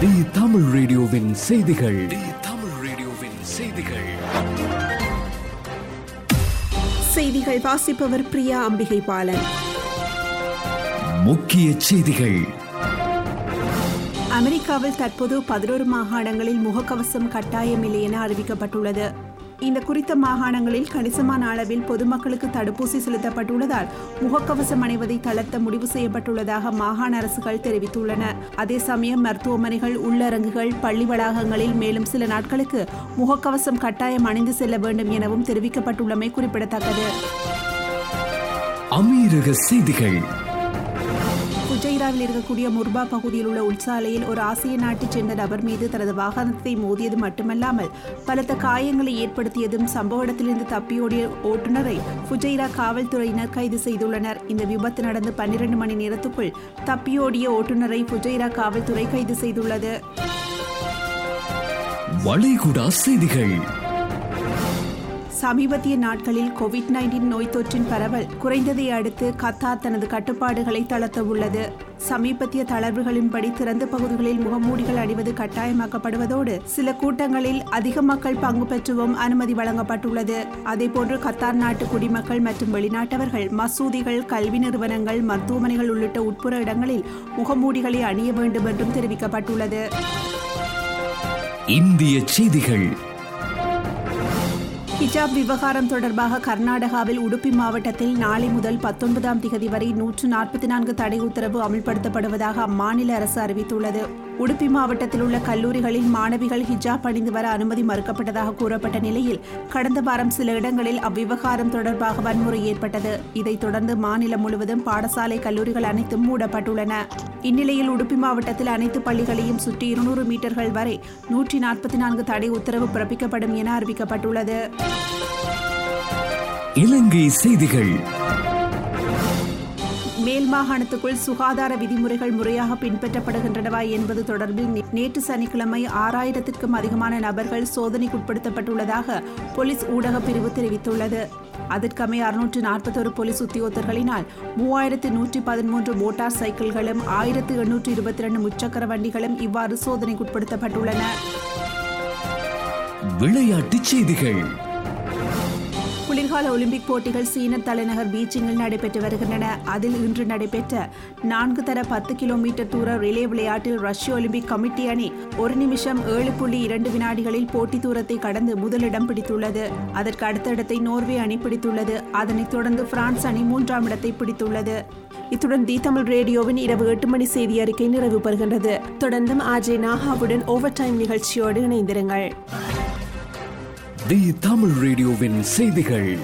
தி தமிழ் ரேடியோவின் செய்திகள். தி தமிழ் ரேடியோவின் செய்திகள். செய்திகள் வாசிப்பவர் பிரியா அம்பிகை பாலன் முக்கிய செய்திகள். அமெரிக்காவில் தற்போது பதினோரு மாகாணங்களில் முகக்கவசம் கட்டாயமில்லை என அறிவிக்கப்பட்டுள்ளது. இந்த குறித்த மாகாணங்களில் கணிசமான அளவில் பொதுமக்களுக்கு தடுப்பூசி செலுத்தப்பட்டுள்ளதால் முகக்கவசம் அணிவதை தளர்த்த முடிவு செய்யப்பட்டுள்ளதாக மாகாண அரசுகள் தெரிவித்துள்ளன. அதே சமயம் மருத்துவமனைகள் உள்ளரங்குகள் பள்ளி வளாகங்களில் மேலும் சில நாட்களுக்கு முகக்கவசம் கட்டாயம் அணிந்து செல்ல வேண்டும் எனவும் தெரிவிக்கப்பட்டுள்ளமை குறிப்பிடத்தக்கது. அமீரக செய்திகள். குஜைராவில் இருக்கக்கூடிய முர்பா பகுதியில் உள்ள உற்சாலையில் ஒரு ஆசிய நாட்டைச் சேர்ந்த நபர் மீது தனது வாகனத்தை மோதியது மட்டுமல்லாமல் பலத்த காயங்களை ஏற்படுத்தியதும் சம்பவ இடத்திலிருந்து தப்பியோடிய ஓட்டுநரை புஜைரா காவல்துறையினர் கைது செய்துள்ளனர். இந்த விபத்து நடந்து பன்னிரண்டு மணி நேரத்துக்குள் தப்பியோடிய ஓட்டுநரை ஃபுஜைரா காவல்துறை கைது செய்துள்ளது. வளைகுடா செய்திகள். சமீபத்திய நாட்களில் கோவிட் நைன்டீன் நோய் தொற்றின் பரவல் குறைந்ததை அடுத்து கத்தார் தனது கட்டுப்பாடுகளை தளர்த்த உள்ளது. சமீபத்திய தளர்வுகளின்படி திறந்த பகுதிகளில் முகமூடிகள் அணிவது கட்டாயமாக்கப்படுவதோடு சில கூட்டங்களில் அதிக மக்கள் பங்கு பெற்றவும் அனுமதி வழங்கப்பட்டுள்ளது. அதேபோன்று கத்தார் நாட்டு குடிமக்கள் மற்றும் வெளிநாட்டவர்கள் மசூதிகள் கல்வி நிறுவனங்கள் மருத்துவமனைகள் உள்ளிட்ட உட்புற இடங்களில் முகமூடிகளை அணிய வேண்டும் என்றும் தெரிவிக்கப்பட்டுள்ளது. இந்திய செய்திகள். ஹிஜாப் விவகாரம் தொடர்பாக கர்நாடகாவில் உடுப்பி மாவட்டத்தில் நாளை முதல் பத்தொன்பதாம் திகதி வரை நூற்று நாற்பத்தி நான்கு தடை உத்தரவு அமல்படுத்தப்படுவதாக அம்மாநில அரசு அறிவித்துள்ளது. உடுப்பி மாவட்டத்தில் உள்ள கல்லூரிகளில் மாணவிகள் ஹிஜாப் அணிந்து வர அனுமதி மறுக்கப்பட்டதாக கூறப்பட்ட நிலையில் கடந்த வாரம் சில இடங்களில் அவ்விவகாரம் தொடர்பாக வன்முறை ஏற்பட்டது. இதைத் தொடர்ந்து மாநிலம் முழுவதும் பாடசாலை கல்லூரிகள் அனைத்தும் மூடப்பட்டுள்ளன. இந்நிலையில் உடுப்பி மாவட்டத்தில் அனைத்து பள்ளிகளையும் சுற்றி இருநூறு மீட்டர்கள் வரை நூற்றி நாற்பத்தி நான்கு தடை உத்தரவு பிறப்பிக்கப்படும் என அறிவிக்கப்பட்டுள்ளது. இலங்கை செய்திகள். மேல் மாகாணத்துக்குள் சுகாதார விதிமுறைகள் முறையாக பின்பற்றப்படுகின்றனவா என்பது தொடர்பில் நேற்று சனிக்கிழமை ஆறாயிரத்திற்கும் அதிகமான நபர்கள் சோதனைக்குட்படுத்தப்பட்டுள்ளதாக போலீஸ் ஊடக பிரிவு தெரிவித்துள்ளது. அதற்கமை அறுநூற்று நாற்பத்தொரு போலீஸ் உத்தியோகத்தர்களினால் மூவாயிரத்து நூற்றி பதிமூன்று மோட்டார் சைக்கிள்களும் ஆயிரத்து எண்ணூற்று இருபத்தி ரெண்டு முச்சக்கர வண்டிகளும் இவ்வாறு சோதனைக்குட்படுத்தப்பட்டுள்ளன. விளையாட்டுச் செய்திகள். குளிர்கால ஒலிம்பிக் போட்டிகள் சீன தலைநகர் பீச்சிங்கில் நடைபெற்று வருகின்றன. அதில் இன்று நடைபெற்ற நான்கு தர பத்து கிலோமீட்டர் தூர ரிலே விளையாட்டில் ரஷ்ய ஒலிம்பிக் கமிட்டி அணி ஒரு நிமிஷம் ஏழு புள்ளி இரண்டு வினாடிகளில் போட்டி தூரத்தை கடந்து முதலிடம் பிடித்துள்ளது. அதற்கு அடுத்த இடத்தை நோர்வே அணி பிடித்துள்ளது. அதனைத் தொடர்ந்து பிரான்ஸ் அணி மூன்றாம் இடத்தை பிடித்துள்ளது. இத்துடன் தி தமிழ் ரேடியோவின் இரவு எட்டு மணி செய்தி அறிக்கை நிறைவு பெறுகின்றது தொடர்ந்தும் ஆஜே நாகாவுடன் ஓவர் டைம் நிகழ்ச்சியோடு இணைந்திருங்கள். தி தமிழ் ரேடியோவின் செய்திகள்.